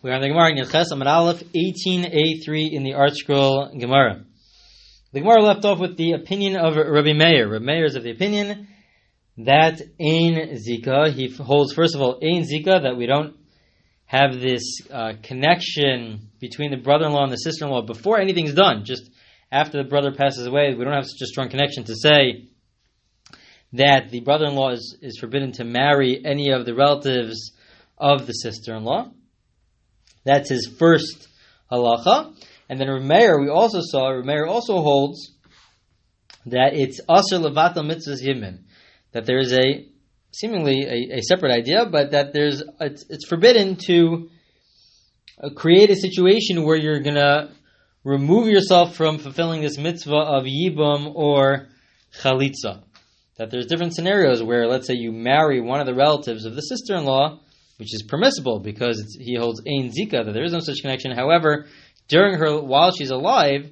We're on the Gemara in Yerches Amar Aleph 18a3 in the ArtScroll Gemara. The Gemara left off with the opinion of Rabbi Meir. Rabbi Meir is of the opinion that Ein Zika, he holds first of all Ein Zika, that we don't have this uh, connection between the brother-in-law and the sister-in-law before anything's done. Just after the brother passes away, we don't have such a strong connection to say that the brother-in-law is, is forbidden to marry any of the relatives of the sister-in-law. That's his first halacha. And then Rameir, we also saw, Rameir also holds that it's Asr Levatal Mitzvahs Yibum. That there is a, seemingly a, a separate idea, but that there's, it's, it's forbidden to create a situation where you're gonna remove yourself from fulfilling this mitzvah of Yibum or Chalitza. That there's different scenarios where, let's say, you marry one of the relatives of the sister-in-law, which is permissible because he holds Ein Zika, that there is no such connection. However, during her, while she's alive,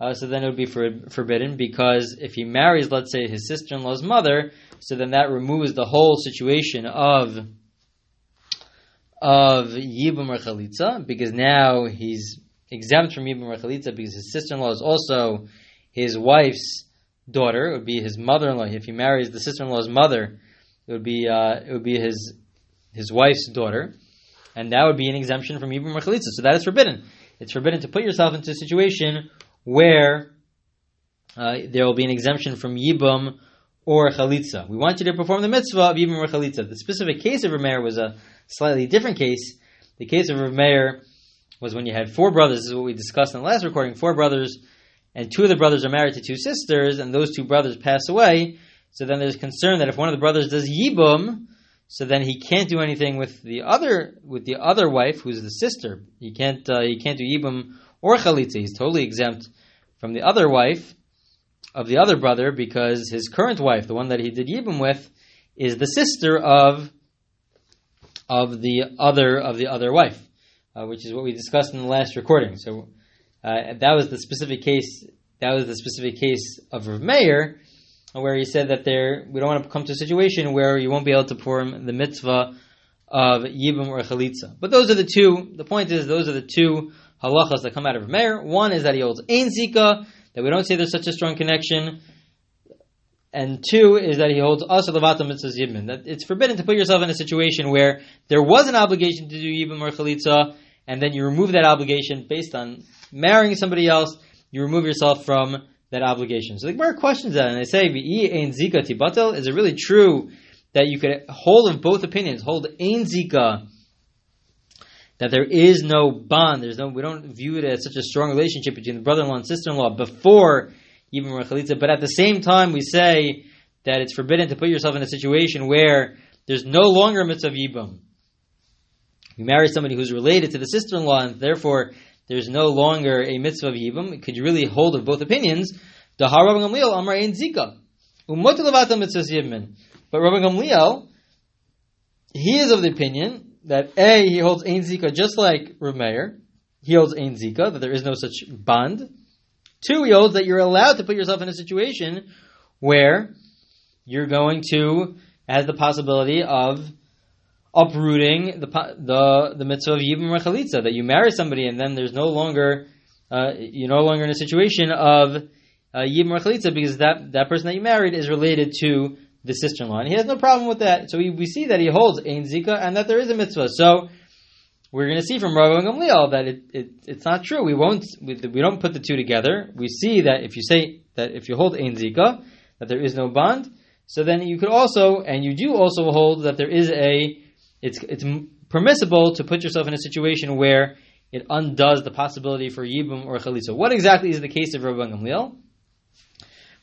uh, so then it would be for, forbidden because if he marries, let's say, his sister-in-law's mother, so then that removes the whole situation of of Yibum or Chalitza, because now he's exempt from Yibum or Chalitza because his sister-in-law is also his wife's daughter. It would be his mother-in-law. If he marries the sister-in-law's mother, it would be uh, it would be his his wife's daughter, and that would be an exemption from Yibum or Chalitza. So that is forbidden. It's forbidden to put yourself into a situation where uh, there will be an exemption from Yibum or Chalitza. We want you to perform the mitzvah of Yibum or Chalitza. The specific case of Rameir was a slightly different case. The case of Rameir was when you had four brothers. This is what we discussed in the last recording. Four brothers, and two of the brothers are married to two sisters, and those two brothers pass away. So then there's concern that if one of the brothers does Yibum, so then he can't do anything with the other with the other wife, who's the sister. He can't uh, he can't do yibum or chalitza. He's totally exempt from the other wife of the other brother because his current wife, the one that he did yibum with, is the sister of of the other of the other wife, uh, which is what we discussed in the last recording. So uh, that was the specific case. That was the specific case of Rav Meir where he said that there we don't want to come to a situation where you won't be able to perform the mitzvah of yibum or chalitza. But those are the two. The point is, those are the two halachas that come out of Meir. One is that he holds ein zika, that we don't say there's such a strong connection. And two is that he holds us levata mitzvahs yibum. That it's forbidden to put yourself in a situation where there was an obligation to do yibum or chalitza, and then you remove that obligation based on marrying somebody else. You remove yourself from that obligation. So the Gemara questions that, and they say, ein zika tibatel." Is it really true that you could hold of both opinions, hold ein zika, that there is no bond, there's no, we don't view it as such a strong relationship between the brother-in-law and sister-in-law before even Chalitza, but at the same time we say that it's forbidden to put yourself in a situation where there's no longer a mitzvah of yibum. You marry somebody who's related to the sister-in-law, and therefore there's no longer a mitzvah of yibum. Could you really hold of both opinions? But Rabbi Gamliel, he is of the opinion that A, he holds Ein Zika just like Rav Meir. He holds Ein Zika, that there is no such bond. Two, he holds that you're allowed to put yourself in a situation where you're going to, has the possibility of uprooting the the the mitzvah of yibum rechalitza that you marry somebody and then there's no longer uh, you're no longer in a situation of uh, yibum rechalitza because that that person that you married is related to the sister-in-law and he has no problem with that. So we, we see that he holds ein zika and that there is a mitzvah. So we're going to see from Rav Gamliel that it, it, it's not true. We won't we, we don't put the two together. We see that if you say that if you hold ein zika that there is no bond, so then you could also and you do also hold that there is a it's it's permissible to put yourself in a situation where it undoes the possibility for yibum or chalitza. What exactly is the case of Rabbi Gamliel?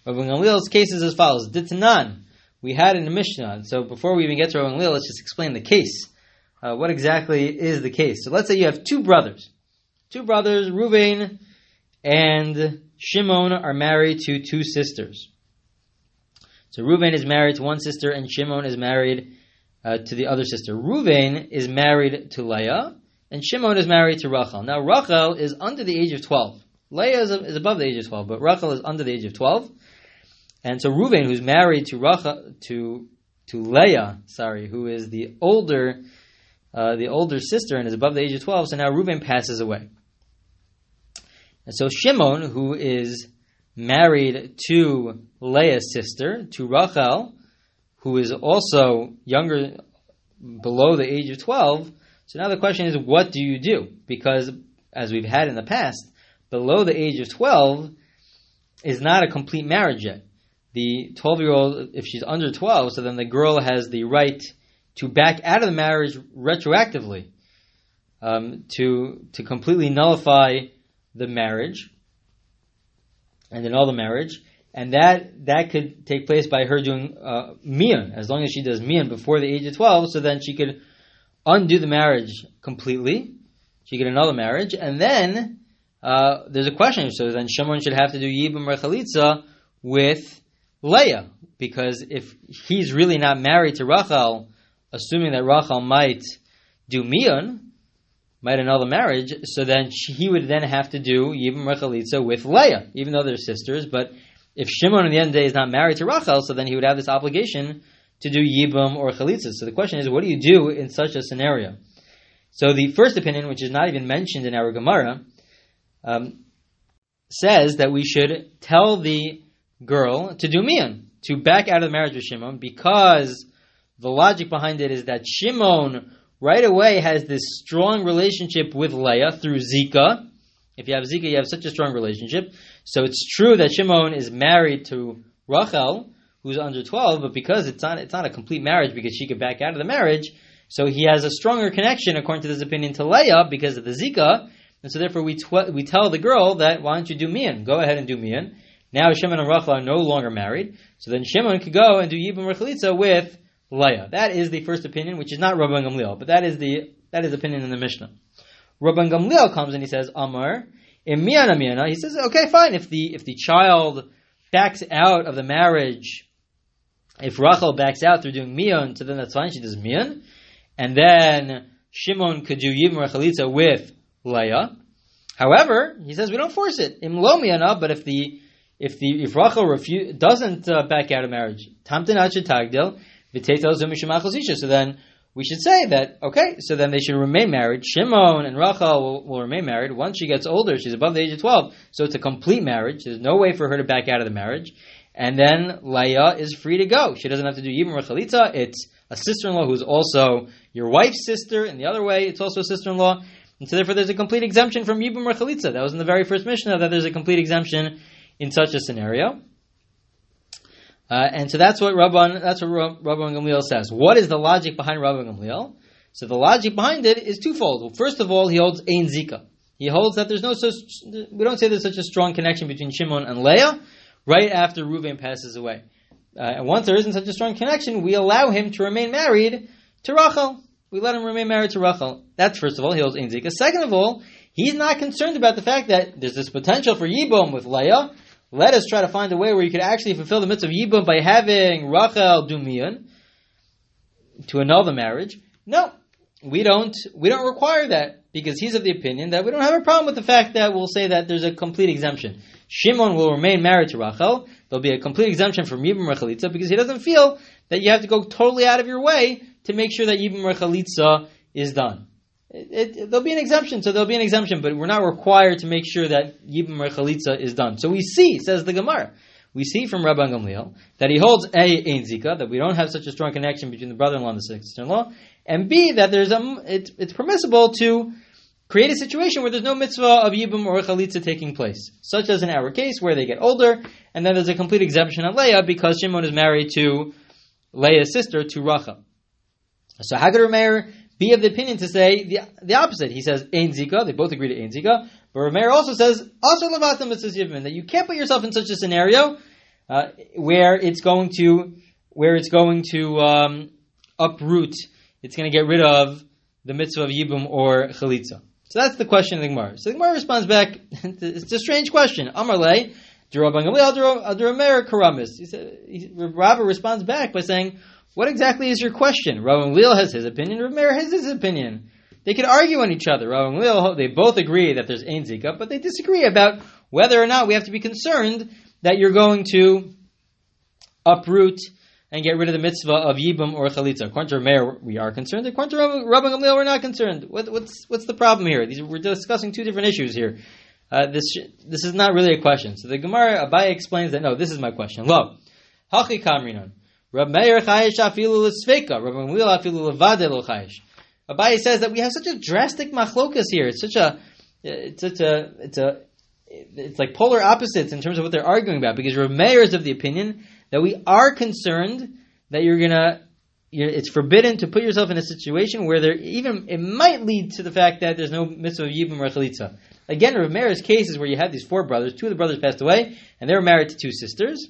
Rabbi Gamliel's case is as follows: Ditnan. We had in the Mishnah. So before we even get to Rabbi Gamliel, let's just explain the case. Uh, what exactly is the case? So let's say you have two brothers. Two brothers, Ruvain and Shimon, are married to two sisters. So Ruvain is married to one sister, and Shimon is married uh, to the other sister. Ruvain is married to Leah, and Shimon is married to Rachel. Now Rachel is under the age of 12. Leah is, is above the age of 12, but Rachel is under the age of 12. And so Ruvain, who's married to Rachel, to, to Leah, sorry, who is the older uh, the older sister and is above the age of 12, so now Reuven passes away. And so Shimon, who is married to Leah's sister, to Rachel, who is also younger, below the age of 12, so now the question is, what do you do? Because, as we've had in the past, below the age of 12 is not a complete marriage yet. The 12 year old, if she's under 12, so then the girl has the right to back out of the marriage retroactively, um, to, to completely nullify the marriage and annul the marriage. And that, that could take place by her doing uh, mian, as long as she does mian before the age of 12, so then she could undo the marriage completely. She could annul the marriage, and then uh, there's a question. So then Shimon should have to do yibum rechalitza with Leah, because if he's really not married to Rachel, assuming that Rachel might do mian, might annul the marriage, so then she, he would then have to do yibum rechalitza with Leah, even though they're sisters. But if Shimon in the end of the day is not married to Rachel, so then he would have this obligation to do yibum or chalitza. So the question is, what do you do in such a scenario? So the first opinion, which is not even mentioned in our Gemara, um, says that we should tell the girl to do mian, to back out of the marriage with Shimon, because the logic behind it is that Shimon right away has this strong relationship with Leah through Zika. If you have Zika, you have such a strong relationship. So it's true that Shimon is married to Rachel, who's under 12, but because it's not, it's not a complete marriage because she could back out of the marriage, so he has a stronger connection, according to this opinion, to Leah because of the Zika, and so therefore we, tw- we tell the girl that, why don't you do Mian? Go ahead and do Mian. Now Shimon and Rachel are no longer married, so then Shimon could go and do Yibam Rechalitza with Leah. That is the first opinion, which is not Rabban Gamliel, but that is the, that is opinion in the Mishnah. Rabban Gamliel comes and he says, Amar, in Miana he says, okay, fine, if the, if the child backs out of the marriage if Rachel backs out through doing mion, so then that's fine. She does mion, and then Shimon could do yibum rachalitza with Leah. However, he says we don't force it. Im lo but if the if the if Rachel refu- doesn't uh, back out of marriage, tamtin tagdil So then we should say that okay. So then they should remain married. Shimon and Rachel will, will remain married. Once she gets older, she's above the age of twelve. So it's a complete marriage. There's no way for her to back out of the marriage and then Leah is free to go. She doesn't have to do Yibam or Chalitza. It's a sister-in-law who's also your wife's sister, and the other way, it's also a sister-in-law. And so therefore there's a complete exemption from Yibam or Chalitza. That was in the very first Mishnah, that there's a complete exemption in such a scenario. Uh, and so that's what Rabban, that's what Rabban Gamliel says. What is the logic behind Rabban Gamliel? So the logic behind it is twofold. Well, first of all, he holds Ein Zika. He holds that there's no such, we don't say there's such a strong connection between Shimon and Leah, right after Reuven passes away. Uh, and once there isn't such a strong connection, we allow him to remain married to Rachel. We let him remain married to Rachel. That's first of all, he holds Inzika. Second of all, he's not concerned about the fact that there's this potential for Yibum with Leah. Let us try to find a way where you could actually fulfill the mitzvah of Yibum by having Rachel do Mian to annul the marriage. No, we don't. We don't require that because he's of the opinion that we don't have a problem with the fact that we'll say that there's a complete exemption. Shimon will remain married to Rachel. There'll be a complete exemption from Yibam Rechalitza because he doesn't feel that you have to go totally out of your way to make sure that Yibam Rechalitza is done. It, it, there'll be an exemption, so there'll be an exemption, but we're not required to make sure that Yibam Rechalitza is done. So we see, says the Gemara, we see from Rabban Gamliel that he holds A, Ein Zika, that we don't have such a strong connection between the brother-in-law and the sister-in-law, and B, that there's a, it's, it's permissible to create a situation where there's no mitzvah of yibum or chalitza taking place, such as in our case where they get older, and then there's a complete exemption of Leah because Shimon is married to Leah's sister to Rachel. So could Rameir be of the opinion to say the, the opposite? He says Ein Zika, they both agree to Ein Zika, but Rameir also says Levatam Yibum, that you can't put yourself in such a scenario uh, where it's going to where it's going to um, uproot, it's going to get rid of the mitzvah of Yibum or Chalitza. So that's the question of the Gemara. So the Gemara responds back, it's a strange question. Amarle, said, Rabba responds back by saying, what exactly is your question? Rav Gamliel has his opinion, Rav Meir has his opinion. They could argue on each other. Rav Gamliel, they both agree that there's Ein Zika, but they disagree about whether or not we have to be concerned that you're going to uproot and get rid of the mitzvah of yibum or chalitza. According to Meir, we are concerned. According to Gamliel, we're not concerned. What, what's what's the problem here? These, we're discussing two different issues here. Uh, this this is not really a question. So the Gemara Abaye explains that no, this is my question. Lo, hachi kamrinon. Rab Meir. Abaye says that we have such a drastic machlokas here. It's such a it's such a it's a it's like polar opposites in terms of what they're arguing about. Because Rab Meir is of the opinion that we are concerned that you're gonna it's forbidden to put yourself in a situation where there even it might lead to the fact that there's no mitzvah of yibum or chalitza. Again, Rav Meir's case is where you have these four brothers. Two of the brothers passed away, and they were married to two sisters.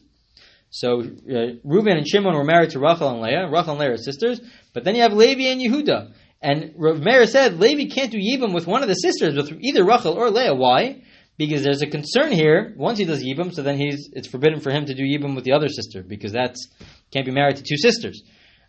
So uh, Reuben and Shimon were married to Rachel and Leah. Rachel and Leah are sisters. But then you have Levi and Yehuda. And Rav Meir said Levi can't do yibum with one of the sisters, with either Rachel or Leah. Why? Because there's a concern here. Once he does yibum, so then he's it's forbidden for him to do yibum with the other sister because that's can't be married to two sisters.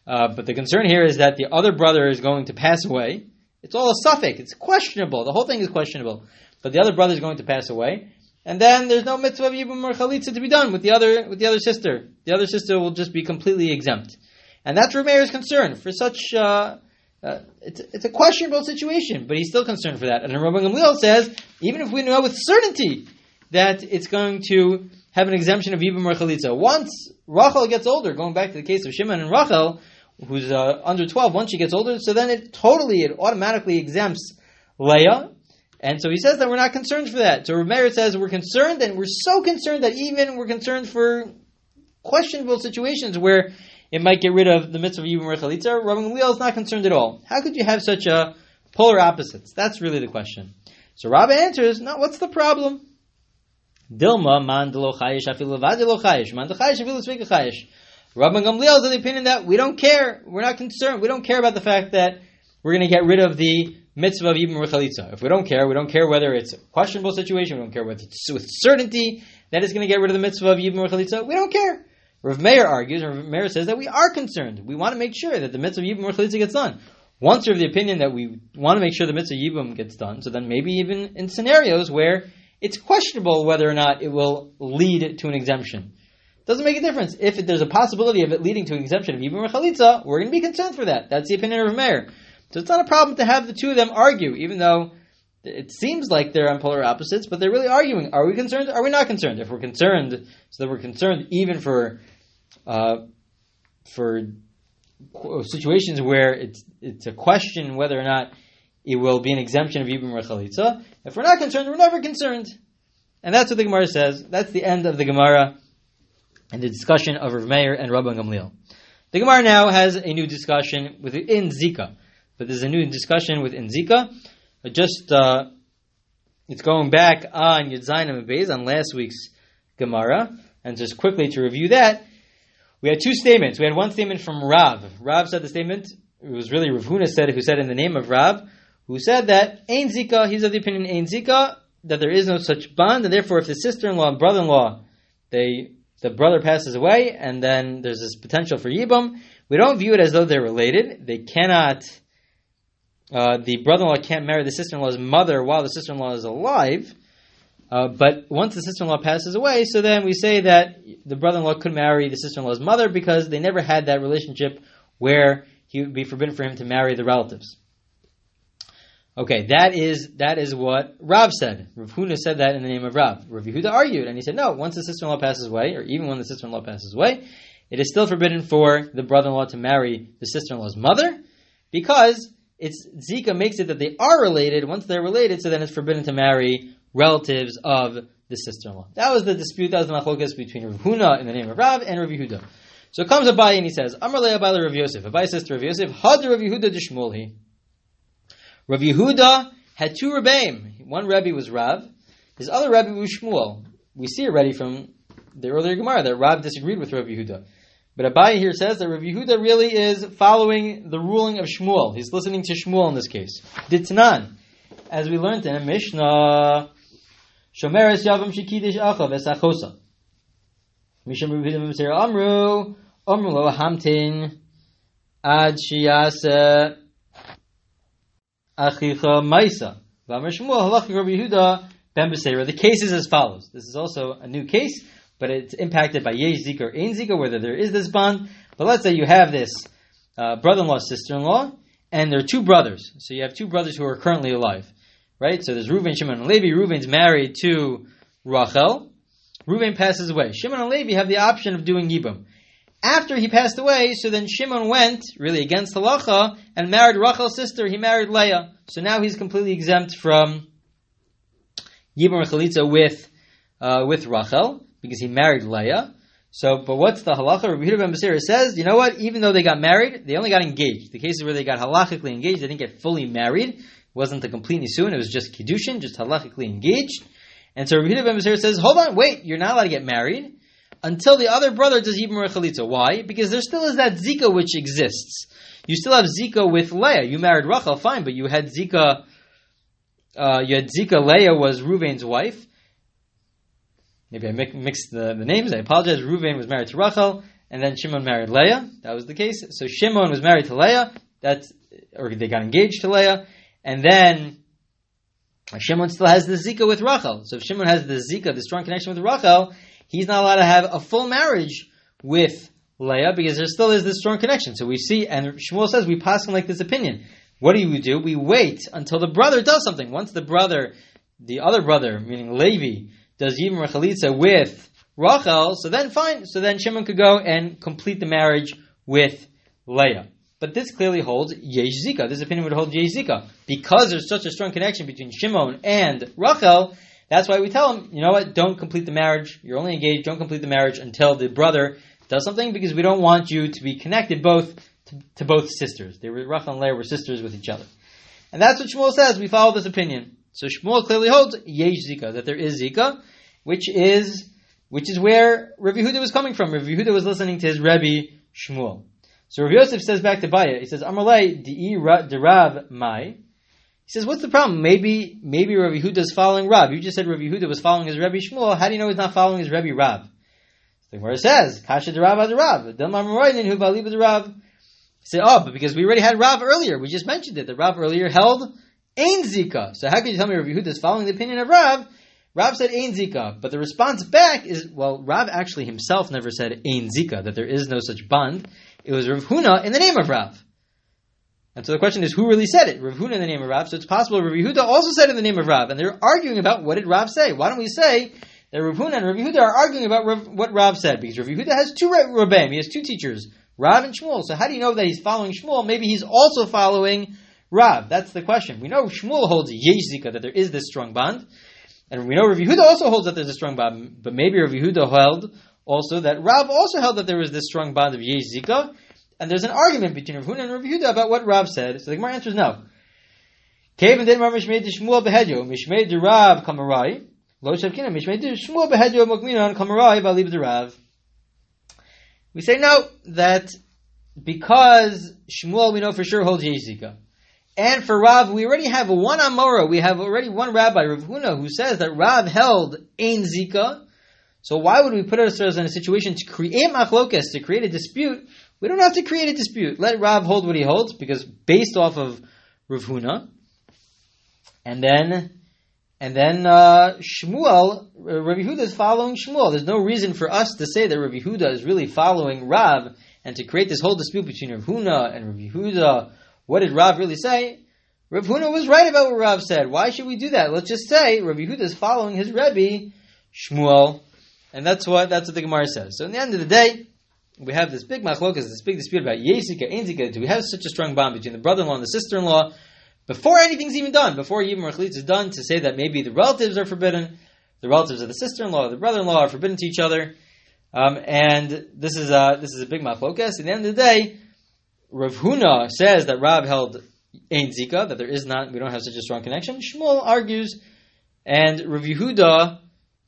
Uh, but the concern here is that the other brother is going to pass away. It's all a safek. It's questionable. The whole thing is questionable. But the other brother is going to pass away, and then there's no mitzvah of yibum or chalitza to be done with the other with the other sister. The other sister will just be completely exempt, and that's Rameir's concern for such. Uh, uh, it's, it's a questionable situation, but he's still concerned for that. And Rabbi Gamliel says, even if we know with certainty that it's going to have an exemption of Yibum or Chalitza, once Rachel gets older, going back to the case of Shimon and Rachel, who's uh, under 12, once she gets older, so then it totally, it automatically exempts Leah. And so he says that we're not concerned for that. So Rameir says we're concerned, and we're so concerned that even we're concerned for questionable situations where it might get rid of the mitzvah of Yibum or Chalitza. Gamliel is not concerned at all. How could you have such a polar opposites? That's really the question. So Rabbi answers, no, what's the problem? Dilma man chayish afilu chayish man chayish afilu chayish. Rabbi Gamliel is of the opinion that we don't care. We're not concerned. We don't care about the fact that we're going to get rid of the mitzvah of Yibum Chalitza. If we don't care, we don't care whether it's a questionable situation. We don't care whether it's with certainty that it's going to get rid of the mitzvah of Yibum Chalitza. We don't care. Rav Meir argues, and Rav Meir says that we are concerned. We want to make sure that the mitzvah of Yibum Chalitza gets done. Once you're of the opinion that we want to make sure the mitzvah of Yibum gets done, so then maybe even in scenarios where it's questionable whether or not it will lead to an exemption. Doesn't make a difference. If there's a possibility of it leading to an exemption of Yibum or we're going to be concerned for that. That's the opinion of Rav Meir. So it's not a problem to have the two of them argue, even though it seems like they're on polar opposites, but they're really arguing. Are we concerned? Are we not concerned? If we're concerned, so that we're concerned even for uh, for situations where it's it's a question whether or not it will be an exemption of Yibum or Chalitza. If we're not concerned, we're never concerned. And that's what the Gemara says. That's the end of the Gemara and the discussion of Rav Meir and Rabban Gamliel. The Gemara now has a new discussion within Zika, but there's a new discussion within Zika. Just uh, it's going back on Yudzayin Beis on last week's Gemara, and just quickly to review that, we had two statements. We had one statement from Rav. Rav said the statement. It was really Rav Huna said who said in the name of Rav, who said that Ein Zika. He's of the opinion Ein Zika that there is no such bond, and therefore, if the sister-in-law and brother-in-law they the brother passes away, and then there's this potential for Yibam. We don't view it as though they're related. They cannot, uh, the brother in law can't marry the sister in law's mother while the sister in law is alive. Uh, but once the sister in law passes away, so then we say that the brother in law could marry the sister in law's mother because they never had that relationship where he would be forbidden for him to marry the relatives. Okay, that is that is what Rav said. Rav Huna said that in the name of Rav. Rav Yehuda argued, and he said, no, once the sister-in-law passes away, or even when the sister-in-law passes away, it is still forbidden for the brother-in-law to marry the sister-in-law's mother, because it's Zika makes it that they are related. Once they're related, so then it's forbidden to marry relatives of the sister-in-law. That was the dispute. That was the machlokas between Rav Huna in the name of Rav and Rav Yehuda. So it comes Abai and he says, Amar Abai Rav Yosef. Abai says to Rav Yosef, Had Rav Yehuda Dishmulhi. Rav Yehuda had two Rebbeim. One Rebbe was Rav, his other Rebbe was Shmuel. We see already from the earlier Gemara that Rav disagreed with Rav Yehuda. But Abai here says that Rav Yehuda really is following the ruling of Shmuel. He's listening to Shmuel in this case. Ditnan, as we learned in a Mishnah, Shomeres Yavam Shekidish Acha Vesachosa. Misham Yehuda Amru, Amru Lo Hamtin, Ad Shiyasa Achicha Maisa. The case is as follows. This is also a new case, but it's impacted by Yesh Zika or Ein Zika, whether there is this bond. But let's say you have this uh, brother-in-law, sister-in-law, and there are two brothers. So you have two brothers who are currently alive, right? So there's Reuven, Shimon, and Levi. Reuven's married to Rachel. Reuven passes away. Shimon and Levi have the option of doing Yibum. After he passed away, so then Shimon went, really against halacha, and married Rachel's sister. He married Leah. So now he's completely exempt from Yibum Chalitza with, uh, with Rachel, because he married Leah. So, but what's the halacha? Rabbi Huda ben Basira says, you know what? Even though they got married, they only got engaged. The cases where they got halachically engaged, they didn't get fully married. It wasn't a complete nisun. It was just kiddushin, just halachically engaged. And so Rabbi Huda ben Basira says, hold on, wait, you're not allowed to get married until the other brother does Yibum Chalitza. Why? Because there still is that zika which exists. You still have zika with Leah. You married Rachel, fine, but you had zika. Uh, you had zika. Leah was Ruvain's wife. Maybe I mixed the, the names. I apologize. Reuven was married to Rachel, and then Shimon married Leah. That was the case. So Shimon was married to Leah. That's or they got engaged to Leah, and then uh, Shimon still has the zika with Rachel. So if Shimon has the zika, the strong connection with Rachel, he's not allowed to have a full marriage with Leah because there still is this strong connection. So we see, and Shmuel says we pass on like this opinion. What do we do? We wait until the brother does something. Once the brother, the other brother, meaning Levi, does Yibum Chalitza with Rachel, so then fine. So then Shimon could go and complete the marriage with Leah. But this clearly holds Yesh. This opinion would hold Yesh. Because there's such a strong connection between Shimon and Rachel, that's why we tell him, you know what, don't complete the marriage. You're only engaged, don't complete the marriage until the brother does something because we don't want you to be connected both to, to both sisters. They were Rachel and Leah were sisters with each other. And that's what Shmuel says. We follow this opinion. So Shmuel clearly holds Yesh Zika, that there is Zika, which is which is where Rabbi Huda was coming from. Rabbi Huda was listening to his Rebbe Shmuel. So Rabbi Yosef says back to Abaye, he says, Amalei di Rav mai. He says, what's the problem? Maybe maybe Rabbi Huda is following Rav. You just said Rabbi Huda was following his Rebbe Shmuel. How do you know he's not following his Rebbe Rav? The Gemara says, Kasha Rav ad Rav. Dilmar who baliba Rav. Said, oh, but because we already had Rav earlier. We just mentioned it. The Rav earlier held Ein Zika. So how can you tell me Rabbi Huda is following the opinion of Rav? Rav said Ein Zika, but the response back is, well, Rav actually himself never said Ein Zika, that there is no such bond. It was Rav Huna in the name of Rav. And so the question is, who really said it? Rav Huna in the name of Rav. So it's possible Rav Yehuda also said in the name of Rav, and they're arguing about what did Rav say. Why don't we say that Rav Huna and Rav Yehuda are arguing about Rav, what Rav said? Because Rav Yehuda has two Rabbeim, he has two teachers, Rav and Shmuel. So how do you know that he's following Shmuel? Maybe he's also following Rav. That's the question. We know Shmuel holds Yesh Zika, that there is this strong bond. And we know Rav Yehuda also holds that there's a strong bond, but maybe Rav Yehuda held also that Rav also held that there was this strong bond of Yesh Zika, and there's an argument between Rav Huna and Rav Yehuda about what Rav said. So the Gemara answers no. Kaven did Rav Mishmei Shmuel behedyo, Mishmei de Rav kamarai, Lo Shavkina, Mishmei de Shmuel behedyo mokminon kamarai balib de Rav. We say no, that because Shmuel we know for sure holds Yesh Zika. And for Rav, we already have one Amora. We have already one rabbi, Rav Huna, who says that Rav held Ein Zika. So why would we put ourselves in a situation to create machlokes, to create a dispute? We don't have to create a dispute. Let Rav hold what he holds, because based off of Rav Huna, and then and then uh, Shmuel, Rabbi Huda is following Shmuel. There's no reason for us to say that Rabbi Huda is really following Rav, and to create this whole dispute between Rav Huna and Rabbi Huda what did Rav really say? Rav Huna was right about what Rav said. Why should we do that? Let's just say Rav Yehuda is following his Rebbe, Shmuel, and that's what that's what the Gemara says. So in the end of the day, we have this big machlokas, this big dispute about Yesika, Einzika. Do we have such a strong bond between the brother-in-law and the sister-in-law before anything's even done, before even Rechalitz is done, to say that maybe the relatives are forbidden, the relatives of the sister-in-law, the brother-in-law are forbidden to each other, um, and this is a this is a big machlokas. At the end of the day, Rav Huna says that Rav held Ein Zika, that there is not, we don't have such a strong connection. Shmuel argues, and Rav Yehuda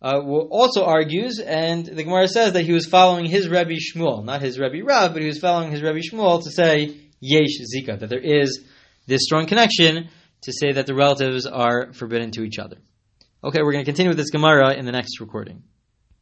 uh, also argues, and the Gemara says that he was following his Rebbe Shmuel, not his Rebbe Rav, but he was following his Rebbe Shmuel to say Yesh Zika, that there is this strong connection to say that the relatives are forbidden to each other. Okay, we're going to continue with this Gemara in the next recording.